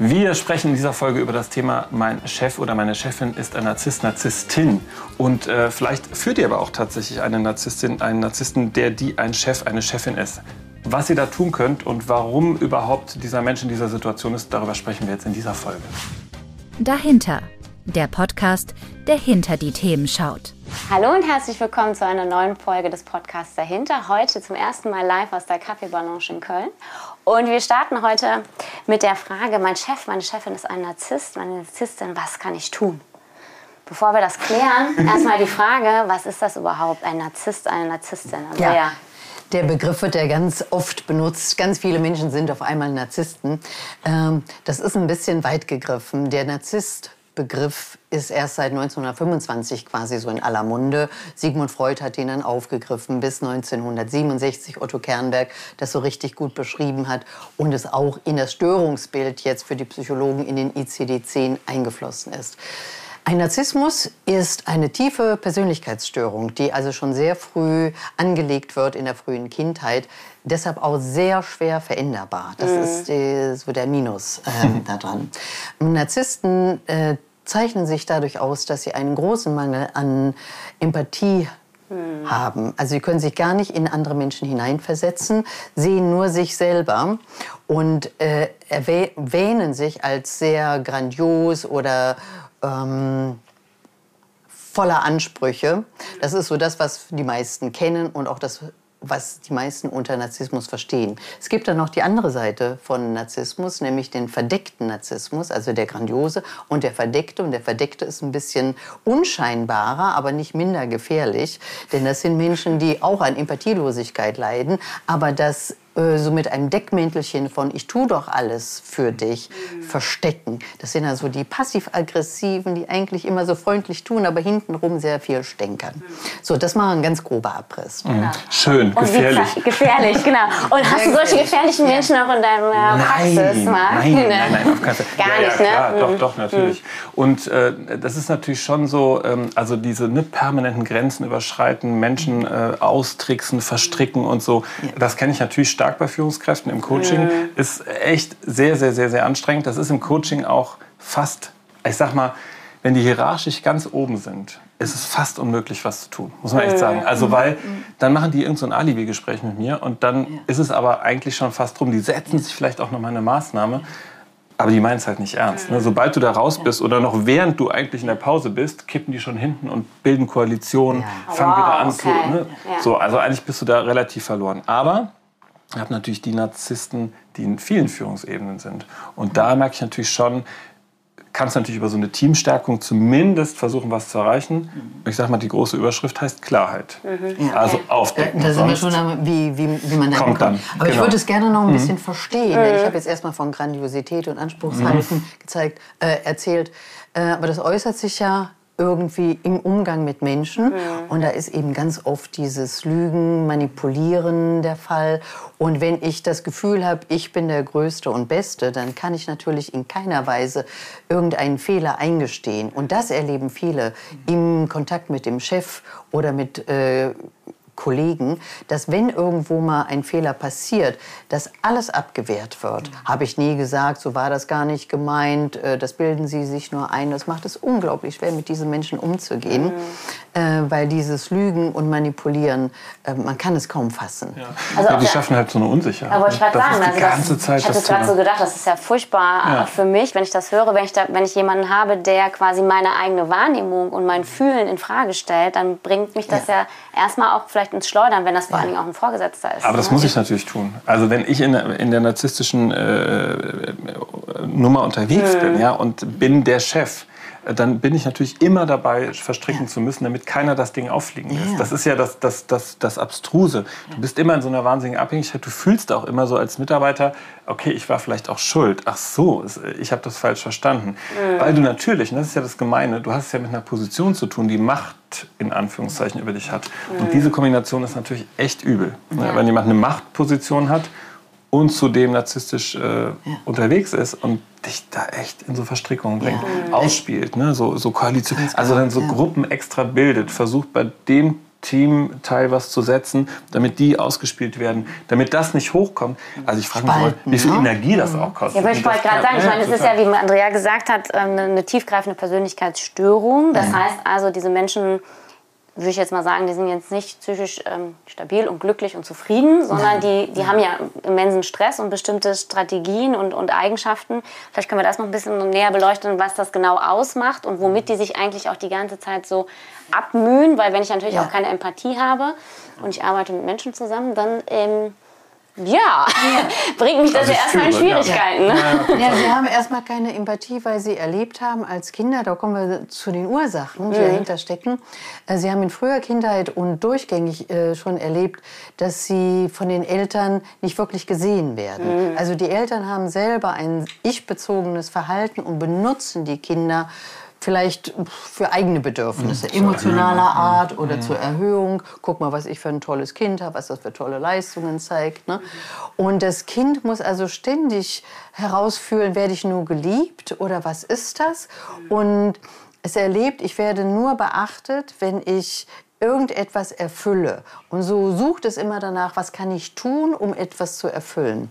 Wir sprechen in dieser Folge über das Thema Mein Chef oder meine Chefin ist ein Narzisst, Narzisstin. Und äh, vielleicht führt ihr aber auch tatsächlich eine Narzisstin, einen Narzissten, der die ein Chef, eine Chefin ist. Was ihr da tun könnt und warum überhaupt dieser Mensch in dieser Situation ist, darüber sprechen wir jetzt in dieser Folge. Dahinter, der Podcast, der hinter die Themen schaut. Hallo und herzlich willkommen zu einer neuen Folge des Podcasts Dahinter. Heute zum ersten Mal live aus der Kaffeebalance in Köln. Und wir starten heute mit der Frage, mein Chef, meine Chefin ist ein Narzisst, meine Narzisstin, was kann ich tun? Bevor wir das klären, erstmal die Frage, was ist das überhaupt, ein Narzisst, eine Narzisstin? Also ja. Der Begriff wird ja ganz oft benutzt. Ganz viele Menschen sind auf einmal Narzissten. Ähm, das ist ein bisschen weit gegriffen. Der Narzisst Begriff ist erst seit 1925 quasi so in aller Munde. Sigmund Freud hat ihn dann aufgegriffen bis 1967 Otto Kernberg das so richtig gut beschrieben hat und es auch in das Störungsbild jetzt für die Psychologen in den ICD-10 eingeflossen ist. Ein Narzissmus ist eine tiefe Persönlichkeitsstörung, die also schon sehr früh angelegt wird in der frühen Kindheit, deshalb auch sehr schwer veränderbar. Das mhm. ist die, so der Minus äh, daran. Narzissten äh, zeichnen sich dadurch aus, dass sie einen großen Mangel an Empathie hm. haben. Also sie können sich gar nicht in andere Menschen hineinversetzen, sehen nur sich selber und äh, erwähnen sich als sehr grandios oder ähm, voller Ansprüche. Das ist so das, was die meisten kennen und auch das was die meisten unter Narzissmus verstehen. Es gibt dann noch die andere Seite von Narzissmus, nämlich den verdeckten Narzissmus, also der grandiose und der verdeckte. Und der verdeckte ist ein bisschen unscheinbarer, aber nicht minder gefährlich, denn das sind Menschen, die auch an Empathielosigkeit leiden, aber das äh, so mit einem Deckmäntelchen von ich tue doch alles für dich mhm. verstecken. Das sind also die passiv-aggressiven, die eigentlich immer so freundlich tun, aber hintenrum sehr viel stänkern. Mhm. So, das war ein ganz grober Abriss. Mhm. Genau. Schön, gefährlich. gefährlich, genau. Und hast du solche gefährlichen Menschen auch in deiner nein, Praxis, Marc? Nein, nein, nein, auf keinen Fall. Gar ja, nicht, ja, ne? Mhm. Doch, doch, natürlich. Und äh, das ist natürlich schon so, ähm, also diese ne, permanenten Grenzen überschreiten, Menschen äh, austricksen, verstricken und so, das kenne ich natürlich stark bei Führungskräften im Coaching, Mhm. ist echt sehr, sehr, sehr, sehr anstrengend. Das ist im Coaching auch fast, ich sag mal, wenn die hierarchisch ganz oben sind, ist es fast unmöglich, was zu tun, muss man echt sagen. Also, weil dann machen die irgendein so Alibi-Gespräch mit mir und dann ist es aber eigentlich schon fast drum. Die setzen sich vielleicht auch noch mal eine Maßnahme, aber die meinen es halt nicht ernst. Ne? Sobald du da raus bist oder noch während du eigentlich in der Pause bist, kippen die schon hinten und bilden Koalitionen, Ja. fangen Wow, wieder an. okay. zu, ne? Ja. So, also eigentlich bist du da relativ verloren. Aber ich habe natürlich die Narzissten, die in vielen Führungsebenen sind. Und da merke ich natürlich schon, kannst du natürlich über so eine Teamstärkung zumindest versuchen, was zu erreichen. Ich sage mal, die große Überschrift heißt Klarheit. Also aufdecken. Da sind wir schon am, wie, wie, wie man da Kommt dann, Aber ich genau. würde es gerne noch ein bisschen verstehen. denn Ich habe jetzt erstmal von Grandiosität und Anspruchshalten gezeigt, äh, erzählt. Äh, aber das äußert sich ja irgendwie im Umgang mit Menschen. Und da ist eben ganz oft dieses Lügen, Manipulieren der Fall. Und wenn ich das Gefühl habe, ich bin der Größte und Beste, dann kann ich natürlich in keiner Weise irgendeinen Fehler eingestehen. Und das erleben viele im Kontakt mit dem Chef oder mit äh, Kollegen, dass wenn irgendwo mal ein Fehler passiert, dass alles abgewehrt wird. Habe ich nie gesagt, so war das gar nicht gemeint, äh, das bilden sie sich nur ein. Das macht es unglaublich schwer, mit diesen Menschen umzugehen, äh, weil dieses Lügen und Manipulieren, äh, man kann es kaum fassen. Ja. Also ja, auf die schaffen halt so eine Unsicherheit. Aber ich ne? gerade das sagen, ist die also ganze das, Zeit ich hatte gerade so gedacht, das ist ja furchtbar Ja. für mich, wenn ich das höre, wenn ich, da, wenn ich jemanden habe, der quasi meine eigene Wahrnehmung und mein Fühlen in Frage stellt, dann bringt mich das ja, erstmal auch vielleicht ins Schleudern, wenn das vor allen Dingen auch ein Vorgesetzter ist. Aber das ne? muss ich natürlich tun. Also wenn ich in, der- in der narzisstischen äh, Nummer unterwegs bin ja, und bin der Chef, äh, dann bin ich natürlich immer dabei, verstricken zu müssen, damit keiner das Ding auffliegen lässt. Ja. Das ist ja das, das, das, das Abstruse. Du bist immer in so einer wahnsinnigen Abhängigkeit. Du fühlst auch immer so als Mitarbeiter, okay, ich war vielleicht auch schuld. Ach so, ich habe das falsch verstanden. Weil du natürlich, und das ist ja das Gemeine, du hast es ja mit einer Position zu tun, die Macht in Anführungszeichen über dich hat. Und diese Kombination ist natürlich echt übel. Ne? Wenn jemand eine Machtposition hat und zudem narzisstisch äh, unterwegs ist und dich da echt in so Verstrickungen bringt, ausspielt, ne? so, so Koalition, also dann so ja. Gruppen extra bildet, versucht bei dem Teamteil was zu setzen, damit die ausgespielt werden, damit das nicht hochkommt. Also ich frage mich, mal, wie viel ne? Energie das auch kostet. Ja, aber ich wollte gerade sagen, ich meine, es ist ja, wie Andrea gesagt hat, ähm, eine, eine tiefgreifende Persönlichkeitsstörung. Das heißt also, diese Menschen, würde ich jetzt mal sagen, die sind jetzt nicht psychisch ähm, stabil und glücklich und zufrieden, sondern die, die haben ja immensen Stress und bestimmte Strategien und, und Eigenschaften. Vielleicht können wir das noch ein bisschen näher beleuchten, was das genau ausmacht und womit die sich eigentlich auch die ganze Zeit so abmühen, weil wenn ich natürlich Ja. auch keine Empathie habe und ich arbeite mit Menschen zusammen, dann ähm, ja, bringt mich das Also ja erstmal in fühle, ja. Schwierigkeiten. Ne? Ja, sie haben erstmal keine Empathie, weil sie erlebt haben als Kinder, da kommen wir zu den Ursachen, die dahinter stecken. Äh, Sie haben in früher Kindheit und durchgängig äh, schon erlebt, dass sie von den Eltern nicht wirklich gesehen werden. Also die Eltern haben selber ein ich-bezogenes Verhalten und benutzen die Kinder vielleicht für eigene Bedürfnisse, emotionaler Art oder zur Erhöhung. Guck mal, was ich für ein tolles Kind habe, was das für tolle Leistungen zeigt. Ne? Und das Kind muss also ständig herausfühlen, werde ich nur geliebt oder was ist das? Und es erlebt, ich werde nur beachtet, wenn ich irgendetwas erfülle. Und so sucht es immer danach, was kann ich tun, um etwas zu erfüllen.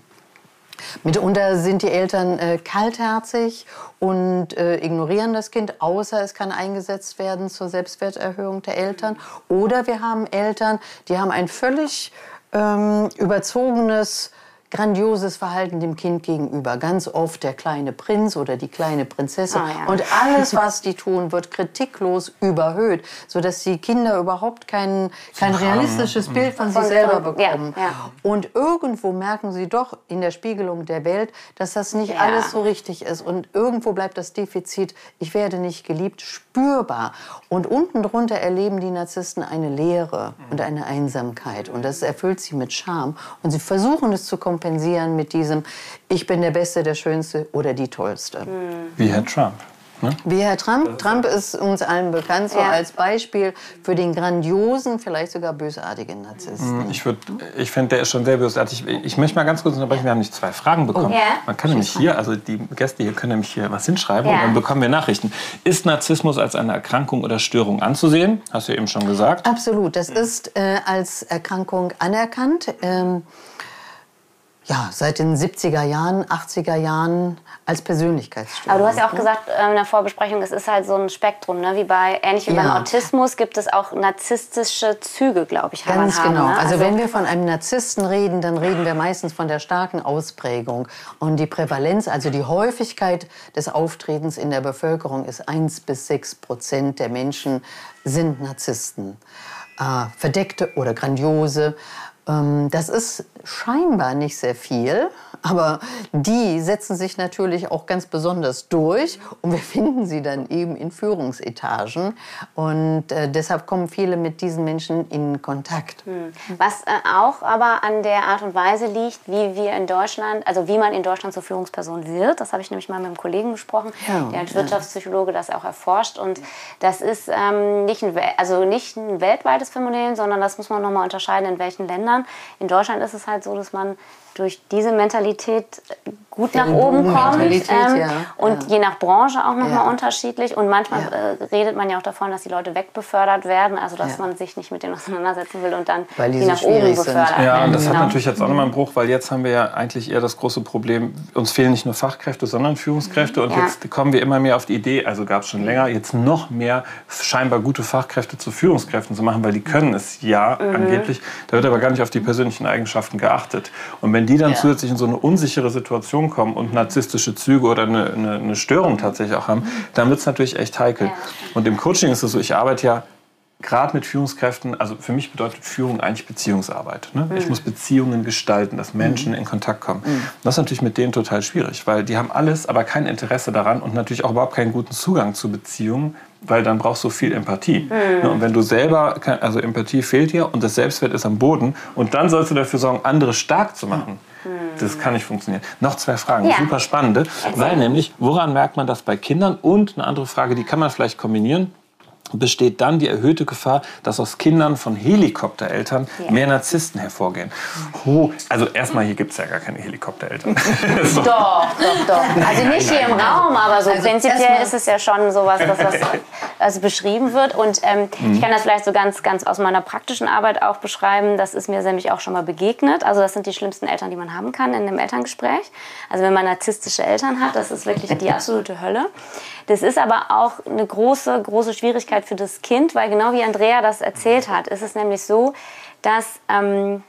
Mitunter sind die Eltern äh, kaltherzig und äh, ignorieren das Kind, außer es kann eingesetzt werden zur Selbstwerterhöhung der Eltern. Oder wir haben Eltern, die haben ein völlig ähm, überzogenes, grandioses Verhalten dem Kind gegenüber. Ganz oft der kleine Prinz oder die kleine Prinzessin. Ah, ja. Und alles, was die tun, wird kritiklos überhöht, sodass die Kinder überhaupt kein, kein realistisches Bild von sich selber von- ja, bekommen. ja. Und irgendwo merken sie doch in der Spiegelung der Welt, dass das nicht Ja. alles so richtig ist. Und irgendwo bleibt das Defizit, ich werde nicht geliebt, spürbar. Und unten drunter erleben die Narzissten eine Leere und eine Einsamkeit. Und das erfüllt sie mit Scham. Und sie versuchen es zu kompensieren mit diesem, ich bin der Beste, der Schönste oder die Tollste. Wie Herr Trump. Ne? Wie Herr Trump. Trump ist uns allen bekannt so Ja. als Beispiel für den grandiosen, vielleicht sogar bösartigen Narzissten. Ich, würd- ich finde, der ist schon sehr bösartig. Ich, ich möchte mal ganz kurz unterbrechen. Wir haben nicht zwei Fragen bekommen. Ja. Man kann nämlich hier, also die Gäste hier können nämlich hier was hinschreiben Ja. und dann bekommen wir Nachrichten. Ist Narzissmus als eine Erkrankung oder Störung anzusehen? Hast du ja eben schon gesagt. Absolut, das ist äh, als Erkrankung anerkannt. Ähm, ja, seit den 70er Jahren, 80er Jahren als Persönlichkeitsstörung. Aber du hast ja auch gesagt ähm, in der Vorbesprechung, es ist halt so ein Spektrum, ne? wie bei ähnlich wie beim Ja. Autismus gibt es auch narzisstische Züge, glaube ich, Ganz haben. genau. Ne? Also, wenn wir von einem Narzissten reden, dann reden wir meistens von der starken Ausprägung. Und die Prävalenz, also die Häufigkeit des Auftretens in der Bevölkerung ist 1 bis 6 Prozent der Menschen sind Narzissten. Äh, verdeckte oder grandiose. Ähm, das ist scheinbar nicht sehr viel, aber die setzen sich natürlich auch ganz besonders durch und wir finden sie dann eben in Führungsetagen und äh, deshalb kommen viele mit diesen Menschen in Kontakt. Was äh, auch aber an der Art und Weise liegt, wie wir in Deutschland, also wie man in Deutschland zur Führungsperson wird. Das habe ich nämlich mal mit einem Kollegen besprochen, Ja, der als ja. Wirtschaftspsychologe das auch erforscht. Und das ist ähm, nicht, ein, also nicht ein weltweites Phänomen, sondern das muss man nochmal unterscheiden, in welchen Ländern. In Deutschland ist es halt so, dass man durch diese Mentalität gut nach oben kommt. Ähm, ja, und ja. je nach Branche auch nochmal Ja. unterschiedlich. Und manchmal Ja. äh, redet man ja auch davon, dass die Leute wegbefördert werden, also dass Ja. man sich nicht mit denen auseinandersetzen will und dann Weil die die so nach oben sind. befördert Ja, werden. und das hat Genau. natürlich jetzt auch nochmal einen Bruch, weil jetzt haben wir ja eigentlich eher das große Problem, uns fehlen nicht nur Fachkräfte, sondern Führungskräfte. Und Ja. jetzt kommen wir immer mehr auf die Idee, also gab es schon länger, jetzt noch mehr scheinbar gute Fachkräfte zu Führungskräften zu machen, weil die können es ja Mhm. angeblich. Da wird aber gar nicht auf die persönlichen Eigenschaften geachtet. Und wenn die dann zusätzlich in so eine unsichere Situation kommen und narzisstische Züge oder eine, eine, eine Störung tatsächlich auch haben, dann wird es natürlich echt heikel. Und im Coaching ist es so, ich arbeite ja gerade mit Führungskräften, also für mich bedeutet Führung eigentlich Beziehungsarbeit. Ne? Ich muss Beziehungen gestalten, dass Menschen in Kontakt kommen. Das ist natürlich mit denen total schwierig, weil die haben alles, aber kein Interesse daran und natürlich auch überhaupt keinen guten Zugang zu Beziehungen, weil dann brauchst du viel Empathie. Ne? Und wenn du selber, also Empathie fehlt dir und das Selbstwert ist am Boden und dann sollst du dafür sorgen, andere stark zu machen. Das kann nicht funktionieren. Noch zwei Fragen, Ja. super spannende, weil nämlich, woran merkt man das bei Kindern? Und eine andere Frage, die kann man vielleicht kombinieren besteht dann die erhöhte Gefahr, dass aus Kindern von Helikoptereltern mehr Narzissten hervorgehen. Oh, also erstmal, hier gibt es ja gar keine Helikoptereltern. so. Doch, doch, doch. Also nicht hier im Raum, aber so Also prinzipiell ist es ja schon sowas, dass das also beschrieben wird. Und ähm, mhm. ich kann das vielleicht so ganz, ganz aus meiner praktischen Arbeit auch beschreiben. Das ist mir nämlich auch schon mal begegnet. Also das sind die schlimmsten Eltern, die man haben kann in einem Elterngespräch. Also wenn man narzisstische Eltern hat, das ist wirklich die absolute Hölle. Das ist aber auch eine große, große Schwierigkeit für das Kind, weil genau wie Andrea das erzählt hat, ist es nämlich so, dass, ähm,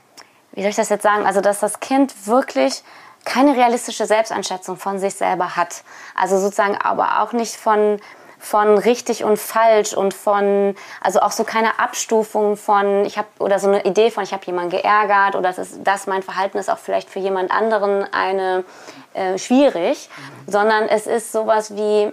wie soll ich das jetzt sagen, also dass das Kind wirklich keine realistische Selbsteinschätzung von sich selber hat. Also sozusagen aber auch nicht von von richtig und falsch und von also auch so keine Abstufung von ich habe oder so eine Idee von ich habe jemanden geärgert oder das ist das mein Verhalten ist auch vielleicht für jemand anderen eine äh, schwierig, sondern es ist sowas wie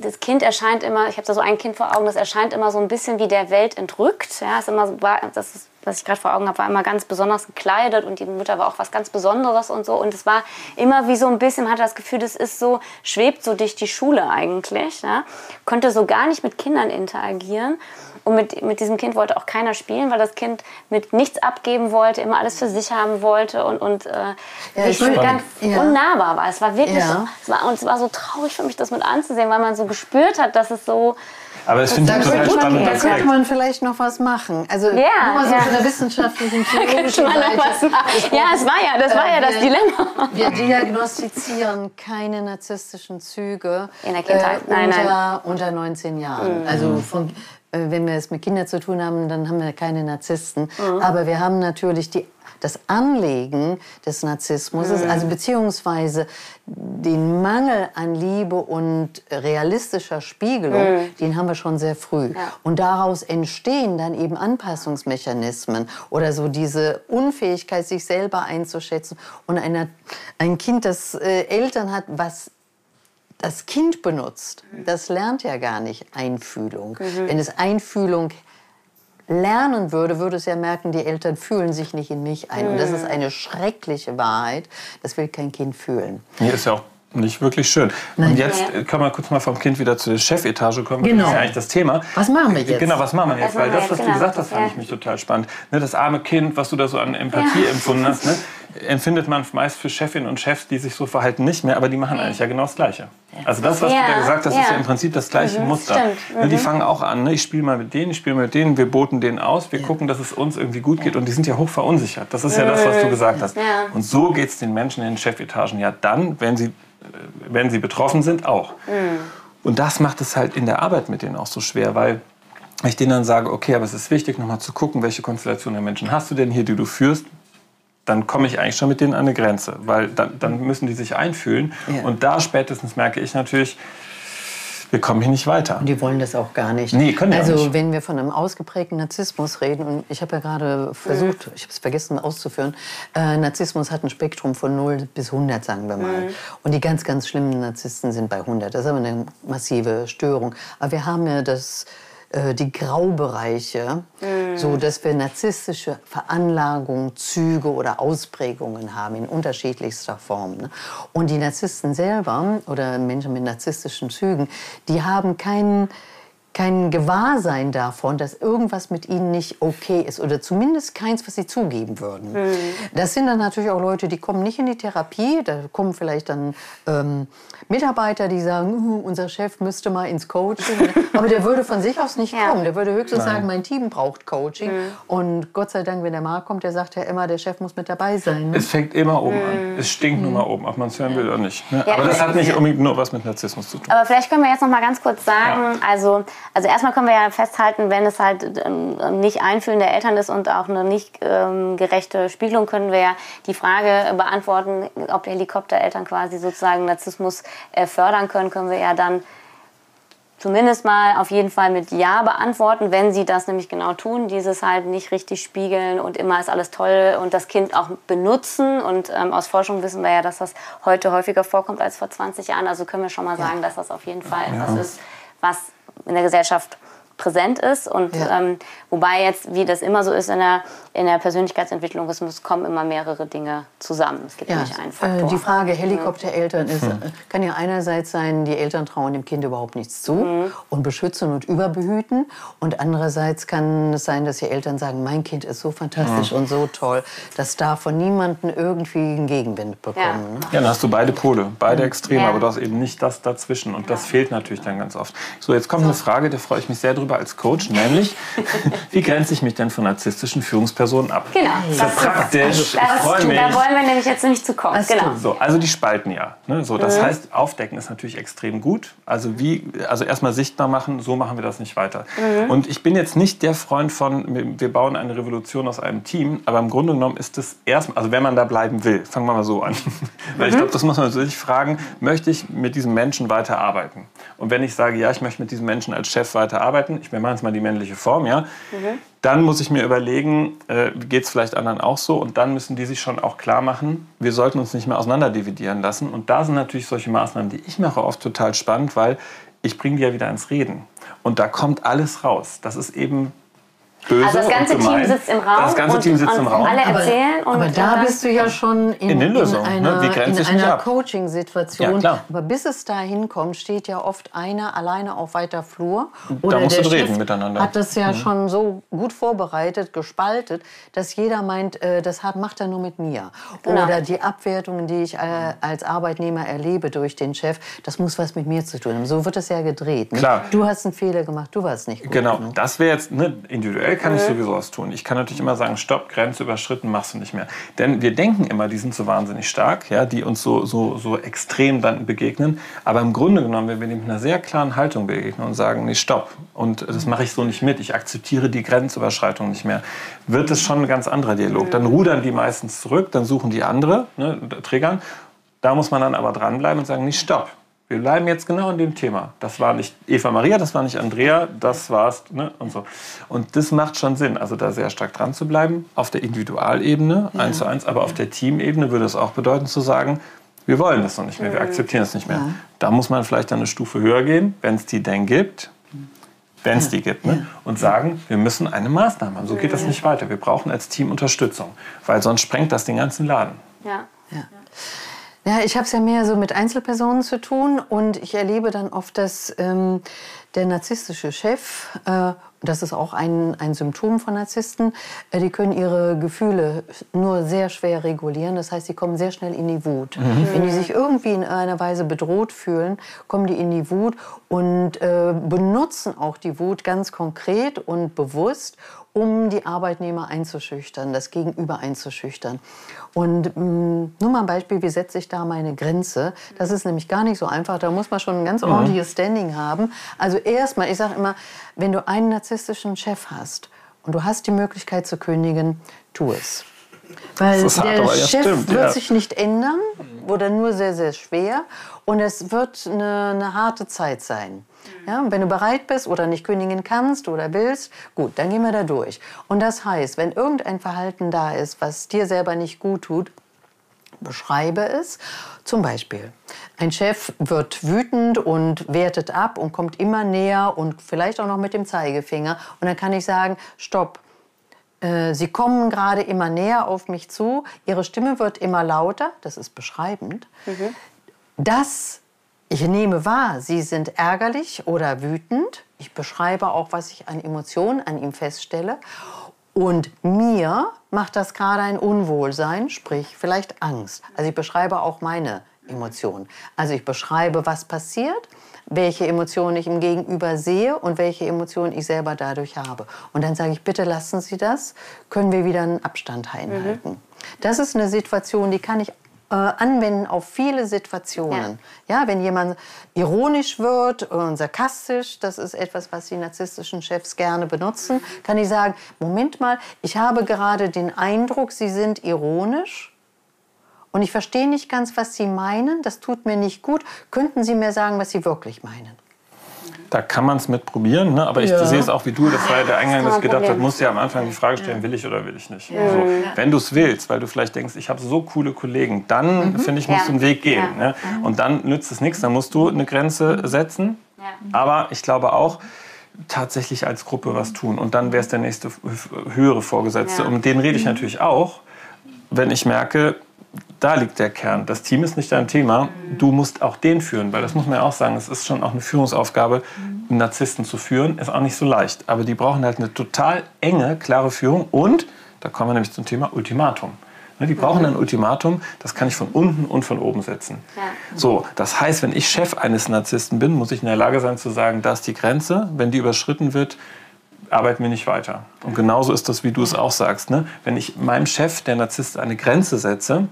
das Kind erscheint immer, ich habe da so ein Kind vor Augen, das erscheint immer so ein bisschen wie der Welt entrückt. Ja, ist immer so, das ist, was ich gerade vor Augen habe, war immer ganz besonders gekleidet und die Mutter war auch was ganz Besonderes und so. Und es war immer wie so ein bisschen, man hatte das Gefühl, das ist so, schwebt so durch die Schule eigentlich. Ja, konnte so gar nicht mit Kindern interagieren. Und mit, mit diesem Kind wollte auch keiner spielen, weil das Kind mit nichts abgeben wollte, immer alles für sich haben wollte und, und äh, ja, nicht ganz ja. unnahbar war. Es war wirklich ja. so, es war, und es war so traurig für mich, das mit anzusehen, weil man so gespürt hat, dass es so aber es finde ich total spannend. Da könnte man vielleicht noch was machen. Also ja, nur mal so ja. von der wissenschaftlichen, Seite. Ja, es war ja, das war ja das Dilemma. Wir diagnostizieren keine narzisstischen Züge in der Kindheit. Äh, nein, unter, nein. unter 19 Jahren. Mhm. Also von wenn wir es mit Kindern zu tun haben, dann haben wir keine Narzissten. Mhm. Aber wir haben natürlich die, das Anlegen des Narzissmus, mhm. also beziehungsweise den Mangel an Liebe und realistischer Spiegelung, mhm. den haben wir schon sehr früh. Ja. Und daraus entstehen dann eben Anpassungsmechanismen oder so diese Unfähigkeit, sich selber einzuschätzen. Und eine, ein Kind, das äh, Eltern hat, was das Kind benutzt, das lernt ja gar nicht Einfühlung. Mhm. Wenn es Einfühlung lernen würde, würde es ja merken, die Eltern fühlen sich nicht in mich ein. Mhm. Und das ist mhm. eine schreckliche Wahrheit. Das will kein Kind fühlen. Hier ist ja auch nicht wirklich schön. Nein. Und jetzt ja. können wir kurz mal vom Kind wieder zur Chefetage kommen. Genau. Das ist ja eigentlich das Thema. Was machen wir jetzt? Genau, was machen wir jetzt? Weil das, was du genau. gesagt hast, fand ich mich total spannend. Ne, das arme Kind, was du da so an Empathie ja. empfunden hast, ne, empfindet man meist für Chefinnen und Chefs, die sich so verhalten, nicht mehr, aber die machen eigentlich ja genau das Gleiche. Also das, was ja. du da gesagt hast, ist ja im Prinzip das gleiche mhm, Muster. Ne, mhm. Die fangen auch an, ne, ich spiele mal mit denen, ich spiele mit denen, wir boten denen aus, wir gucken, dass es uns irgendwie gut geht und die sind ja hoch verunsichert. Das ist ja das, was du mhm. gesagt hast. Und so geht es den Menschen in den Chefetagen ja dann, wenn sie wenn sie betroffen sind, auch. Mhm. Und das macht es halt in der Arbeit mit denen auch so schwer, weil ich denen dann sage, okay, aber es ist wichtig, nochmal zu gucken, welche Konstellation der Menschen hast du denn hier, die du führst. Dann komme ich eigentlich schon mit denen an eine Grenze, weil dann, dann müssen die sich einfühlen. Ja. Und da spätestens merke ich natürlich, wir kommen hier nicht weiter. Und die wollen das auch gar nicht. Nee, können Also nicht. wenn wir von einem ausgeprägten Narzissmus reden, und ich habe ja gerade versucht, mhm. ich habe es vergessen auszuführen, äh, Narzissmus hat ein Spektrum von 0 bis 100, sagen wir mal. Mhm. Und die ganz, ganz schlimmen Narzissten sind bei 100. Das ist aber eine massive Störung. Aber wir haben ja das äh, die Graubereiche, mm. so dass wir narzisstische Veranlagungen, Züge oder Ausprägungen haben in unterschiedlichster Form. Ne? Und die Narzissten selber oder Menschen mit narzisstischen Zügen, die haben keinen kein Gewahrsein davon, dass irgendwas mit ihnen nicht okay ist oder zumindest keins, was sie zugeben würden. Mhm. Das sind dann natürlich auch Leute, die kommen nicht in die Therapie, da kommen vielleicht dann ähm, Mitarbeiter, die sagen, uh, unser Chef müsste mal ins Coaching, aber der würde von sich aus nicht ja. kommen, der würde höchstens Nein. sagen, mein Team braucht Coaching mhm. und Gott sei Dank, wenn der Markt kommt, der sagt ja immer, der Chef muss mit dabei sein. Ne? Es fängt immer oben mhm. an, es stinkt nur mal oben, ob man es hören will oder nicht. Ne? Ja, aber das hat nicht unbedingt nur was mit Narzissmus zu tun. Aber vielleicht können wir jetzt noch mal ganz kurz sagen, ja. also also erstmal können wir ja festhalten, wenn es halt ähm, nicht einfühlende Eltern ist und auch eine nicht ähm, gerechte Spiegelung, können wir ja die Frage beantworten, ob Helikoptereltern quasi sozusagen Narzissmus äh, fördern können, können wir ja dann zumindest mal auf jeden Fall mit Ja beantworten, wenn sie das nämlich genau tun, dieses halt nicht richtig spiegeln und immer ist alles toll und das Kind auch benutzen. Und ähm, aus Forschung wissen wir ja, dass das heute häufiger vorkommt als vor 20 Jahren. Also können wir schon mal sagen, dass das auf jeden Fall ja. was ist, was in der Gesellschaft präsent ist. Und Ja. ähm, wobei jetzt, wie das immer so ist in der, in der Persönlichkeitsentwicklung, es muss, kommen immer mehrere Dinge zusammen. Es gibt Ja, nicht einen äh, die Frage Helikoptereltern ist, äh, kann ja einerseits sein, die Eltern trauen dem Kind überhaupt nichts zu Mhm. und beschützen und überbehüten. Und andererseits kann es sein, dass die Eltern sagen, mein Kind ist so fantastisch und so toll, das darf von niemandem irgendwie einen Gegenwind bekommen. Ne? Ja, dann hast du beide Pole, beide Extreme, Ja. aber du hast eben nicht das dazwischen. Und das fehlt natürlich dann ganz oft. So, jetzt kommt eine Frage, da freue ich mich sehr drüber als Coach, nämlich, wie grenze ich mich denn von narzisstischen Führungspersonen ab? Genau, Das ist ja das- praktisch. Ich das, freue mich. da wollen wir nämlich jetzt nicht zu kommen. Genau. So, also die spalten ja. Ne? So, das Mhm. heißt, aufdecken ist natürlich extrem gut. Also wie, also erstmal sichtbar machen, so machen wir das nicht weiter. Mhm. Und ich bin jetzt nicht der Freund von, wir- bauen eine Revolution aus einem Team, aber im Grunde genommen ist es erstmal, also wenn man da bleiben will, fangen wir mal so an. Weil ich Mhm. glaube, das muss man sich fragen, möchte ich mit diesem Menschen weiterarbeiten? Und wenn ich sage, ja, ich möchte mit diesem Menschen als Chef weiterarbeiten, ich wir machen jetzt mal die männliche Form, ja, dann muss ich mir überlegen, äh, geht es vielleicht anderen auch so? Und dann müssen die sich schon auch klar machen, wir sollten uns nicht mehr auseinanderdividieren lassen. Und da sind natürlich solche Maßnahmen, die ich mache, oft total spannend, weil ich bringe die ja wieder ins Reden. Und da kommt alles raus. Das ist eben böse Also das ganze. Team sitzt im Raum. Das ganze und, Team sitzt und im Raum. Alle erzählen. und, aber da dann- bist du ja schon in, In Lösung, in ne? einer, in mich einer? Coaching-Situation. Ja, aber bis es dahin kommt, steht ja oft einer alleine auf weiter Flur. Da musst der du reden Chef miteinander. hat das ja schon so gut vorbereitet, gespaltet, dass jeder meint, äh, das hat, macht er nur mit mir. Genau. Oder die Abwertungen, die ich äh, als Arbeitnehmer erlebe durch den Chef, das muss was mit mir zu tun haben. So wird es ja gedreht. Ne? Klar. Du hast einen Fehler gemacht, du warst nicht gut. Genau, Ne? das wäre jetzt, ne, individuell kann ich sowieso was tun. Ich kann natürlich immer sagen, stopp, Grenze überschritten, machst du nicht mehr. Denn wir denken immer, die sind so wahnsinnig stark, ja, die uns so, so, so extrem dann begegnen. Aber im Grunde genommen, wenn wir dem mit einer sehr klaren Haltung begegnen und sagen, nee, stopp, und das mache ich so nicht mit, ich akzeptiere die Grenzüberschreitung nicht mehr, wird es schon ein ganz anderer Dialog. Dann rudern die meistens zurück, dann suchen die andere, ne, triggern. Da muss man dann aber dranbleiben und sagen, nee, stopp. Wir bleiben jetzt genau in dem Thema. Das war nicht Eva Maria, das war nicht Andrea, das war's. Ne? Und, so. und das macht schon Sinn, also da sehr stark dran zu bleiben, auf der Individualebene, eins zu eins, aber auf der Teamebene würde es auch bedeuten zu sagen, wir wollen das noch nicht mehr, wir akzeptieren es nicht mehr. Da muss man vielleicht dann eine Stufe höher gehen, wenn es die denn gibt, wenn es die gibt, ne? und sagen, wir müssen eine Maßnahme haben. So geht das nicht weiter. Wir brauchen als Team Unterstützung, weil sonst sprengt das den ganzen Laden. Ja. Ja, ich habe es ja mehr so mit Einzelpersonen zu tun und ich erlebe dann oft, dass ähm, der narzisstische Chef, äh, das ist auch ein, ein Symptom von Narzissten, äh, die können ihre Gefühle nur sehr schwer regulieren. Das heißt, sie kommen sehr schnell in die Wut. Wenn die sich irgendwie in einer Weise bedroht fühlen, kommen die in die Wut und äh, benutzen auch die Wut ganz konkret und bewusst, um die Arbeitnehmer einzuschüchtern, das Gegenüber einzuschüchtern. Und mh, nur mal ein Beispiel, wie setze ich da meine Grenze? Das ist nämlich gar nicht so einfach. Da muss man schon ein ganz ordentliches Standing haben. Also erstmal, ich sage immer, wenn du einen narzisstischen Chef hast und du hast die Möglichkeit zu kündigen, tu es. Weil hart, der ja, Chef stimmt, wird ja. sich nicht ändern oder nur sehr, sehr schwer. Und es wird eine, eine harte Zeit sein. Ja, und wenn du bereit bist oder nicht kündigen kannst oder willst, gut, dann gehen wir da durch. Und das heißt, wenn irgendein Verhalten da ist, was dir selber nicht gut tut, beschreibe es. Zum Beispiel, ein Chef wird wütend und wertet ab und kommt immer näher und vielleicht auch noch mit dem Zeigefinger. Und dann kann ich sagen, stopp, äh, Sie kommen gerade immer näher auf mich zu, Ihre Stimme wird immer lauter, das ist beschreibend. Das, ich nehme wahr, Sie sind ärgerlich oder wütend. Ich beschreibe auch, was ich an Emotionen an ihm feststelle. Und mir macht das gerade ein Unwohlsein, sprich vielleicht Angst. Also ich beschreibe auch meine Emotionen. Also ich beschreibe, was passiert, welche Emotionen ich im Gegenüber sehe und welche Emotionen ich selber dadurch habe. Und dann sage ich, bitte lassen Sie das, können wir wieder einen Abstand einhalten. Das ist eine Situation, die kann ich äh, anwenden auf viele Situationen. Ja. wenn jemand ironisch wird und sarkastisch, das ist etwas, was die narzisstischen Chefs gerne benutzen, kann ich sagen, Moment mal, ich habe gerade den Eindruck, Sie sind ironisch. Und ich verstehe nicht ganz, was Sie meinen. Das tut mir nicht gut. Könnten Sie mir sagen, was Sie wirklich meinen? Da kann man es mit probieren, ne? aber ich Ja. sehe es auch wie du. Das war ja der Eingang, dass ich gedacht habe, Problem. musst ja am Anfang die Frage stellen, will ich oder will ich nicht. So, wenn du es willst, weil du vielleicht denkst, ich habe so coole Kollegen, dann finde ich, musst Ja. du einen Weg gehen. Ja. Ne? Und dann nützt es nichts, dann musst du eine Grenze setzen. Aber ich glaube auch, tatsächlich als Gruppe was tun. Und dann wäre es der nächste höhere Vorgesetzte. Ja. Und den rede ich natürlich auch, wenn ich merke, da liegt der Kern. Das Team ist nicht dein Thema. Du musst auch den führen, weil das muss man ja auch sagen. Es ist schon auch eine Führungsaufgabe, einen Narzissten zu führen. Ist auch nicht so leicht. Aber die brauchen halt eine total enge, klare Führung. Und da kommen wir nämlich zum Thema Ultimatum. Ne, Die brauchen ein Ultimatum, das kann ich von unten und von oben setzen. Ja. So, das heißt, wenn ich Chef eines Narzissten bin, muss ich in der Lage sein zu sagen, da ist die Grenze. Wenn die überschritten wird, arbeiten wir nicht weiter. Und genauso ist das, wie du es auch sagst. Ne? Wenn ich meinem Chef, der Narzisst, eine Grenze setze,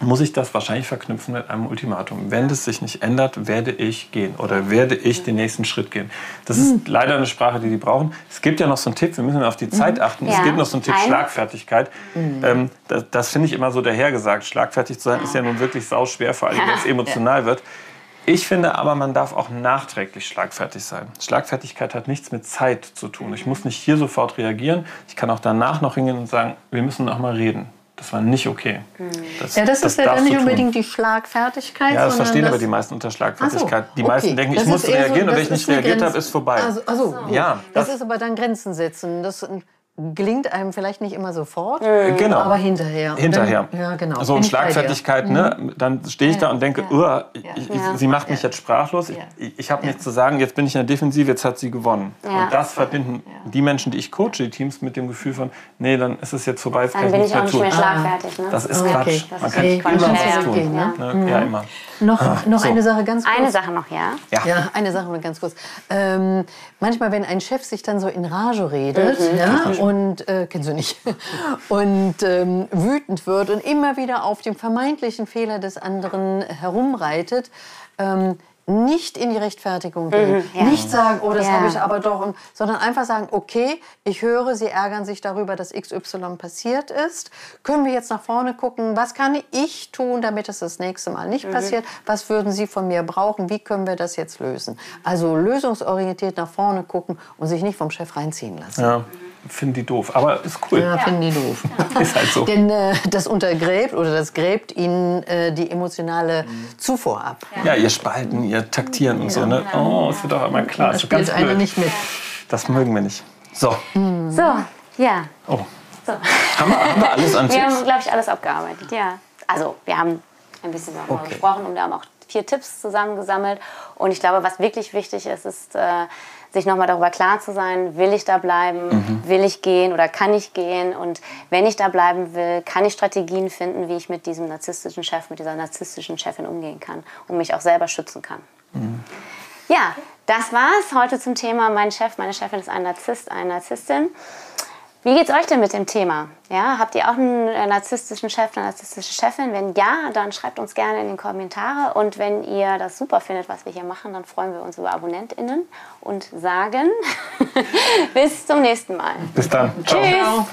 muss ich das wahrscheinlich verknüpfen mit einem Ultimatum. Wenn das sich nicht ändert, werde ich gehen oder werde ich den nächsten Schritt gehen. Das ist leider eine Sprache, die die brauchen. Es gibt ja noch so einen Tipp, wir müssen auf die Zeit achten. Es Ja. gibt noch so einen Tipp Schlagfertigkeit. Ähm, das das finde ich immer so dahergesagt. Schlagfertig zu sein ist ja nun wirklich sauschwer, vor allem wenn es emotional wird. Ich finde aber, man darf auch nachträglich schlagfertig sein. Schlagfertigkeit hat nichts mit Zeit zu tun. Ich muss nicht hier sofort reagieren. Ich kann auch danach noch hingehen und sagen, wir müssen noch mal reden. Das war nicht okay. Das, Ja, das, ist ja dann nicht unbedingt die Schlagfertigkeit. Ja, das verstehen das, aber die meisten unter Schlagfertigkeit. So, die meisten okay. denken, ich Das muss ist eher so- reagieren und wenn das ich nicht reagiert habe, ist vorbei. Also, also Ja, das, das- ist aber dann Grenzen setzen. Das gelingt einem vielleicht nicht immer sofort, Genau. aber hinterher. Hinterher. Dann, ja, genau. So, dir. Schlagfertigkeit, ne? dann stehe ich da und denke, "Uah, ich, ich, Ja. sie macht mich Ja. jetzt sprachlos, ich, Ja. ich, ich habe nichts zu sagen, jetzt bin ich in der Defensive, jetzt hat sie gewonnen. Ja. Und das verbinden die Menschen, die ich coache, die Teams, mit dem Gefühl von, nee, dann ist es jetzt vorbei, jetzt Dann kann bin ich auch nichts nicht mehr tun. schlagfertig. Ne? Das ist Okay. Quatsch. Das Man ist kann Nee, Quatsch. immer was Ja, tun. ja. Ne? Ja, immer. Noch, noch so. eine Sache ganz kurz. Eine Sache noch, ja? Ja. Ja, eine Sache nur ganz kurz. Ähm, manchmal, wenn ein Chef sich dann so in Rage redet Mhm. ja, und äh, kennst du nicht und ähm, wütend wird und immer wieder auf dem vermeintlichen Fehler des anderen herumreitet, ähm, nicht in die Rechtfertigung gehen, ja. nicht sagen, oh, das Ja. habe ich aber doch, und- sondern einfach sagen, okay, ich höre, Sie ärgern sich darüber, dass XY passiert ist. Können wir jetzt nach vorne gucken, was kann ich tun, damit es das nächste Mal nicht passiert? Was würden Sie von mir brauchen? Wie können wir das jetzt lösen? Also lösungsorientiert nach vorne gucken und sich nicht vom Chef reinziehen lassen. Ja, finden die doof. Aber ist cool. Ja, finden die doof. Ist halt so. Denn äh, das untergräbt oder das gräbt ihnen äh, die emotionale Zufuhr ab. Ja, ihr Spalten, ihr Taktieren und so. Ne? Oh, es wird auch immer klar. Da ist so ganz spielt einer nicht mit. Das mögen wir nicht. So. So, ja. Oh. So. Haben, wir, haben wir alles an Wir haben, glaube ich, alles abgearbeitet, ja. Also, wir haben ein bisschen darüber Okay. gesprochen und wir haben auch vier Tipps zusammengesammelt. Und ich glaube, was wirklich wichtig ist, ist, äh, sich nochmal darüber klar zu sein, will ich da bleiben, Mhm. will ich gehen oder kann ich gehen? Und wenn ich da bleiben will, kann ich Strategien finden, wie ich mit diesem narzisstischen Chef, mit dieser narzisstischen Chefin umgehen kann und mich auch selber schützen kann. Mhm. Ja, das war's heute zum Thema Mein Chef, meine Chefin ist ein Narzisst, eine Narzisstin. Wie geht's euch denn mit dem Thema? Ja, habt ihr auch einen äh, narzisstischen Chef, eine narzisstische Chefin? Wenn ja, dann schreibt uns gerne in die Kommentare. Und wenn ihr das super findet, was wir hier machen, dann freuen wir uns über AbonnentInnen und sagen bis zum nächsten Mal. Bis dann. Ciao. Tschüss!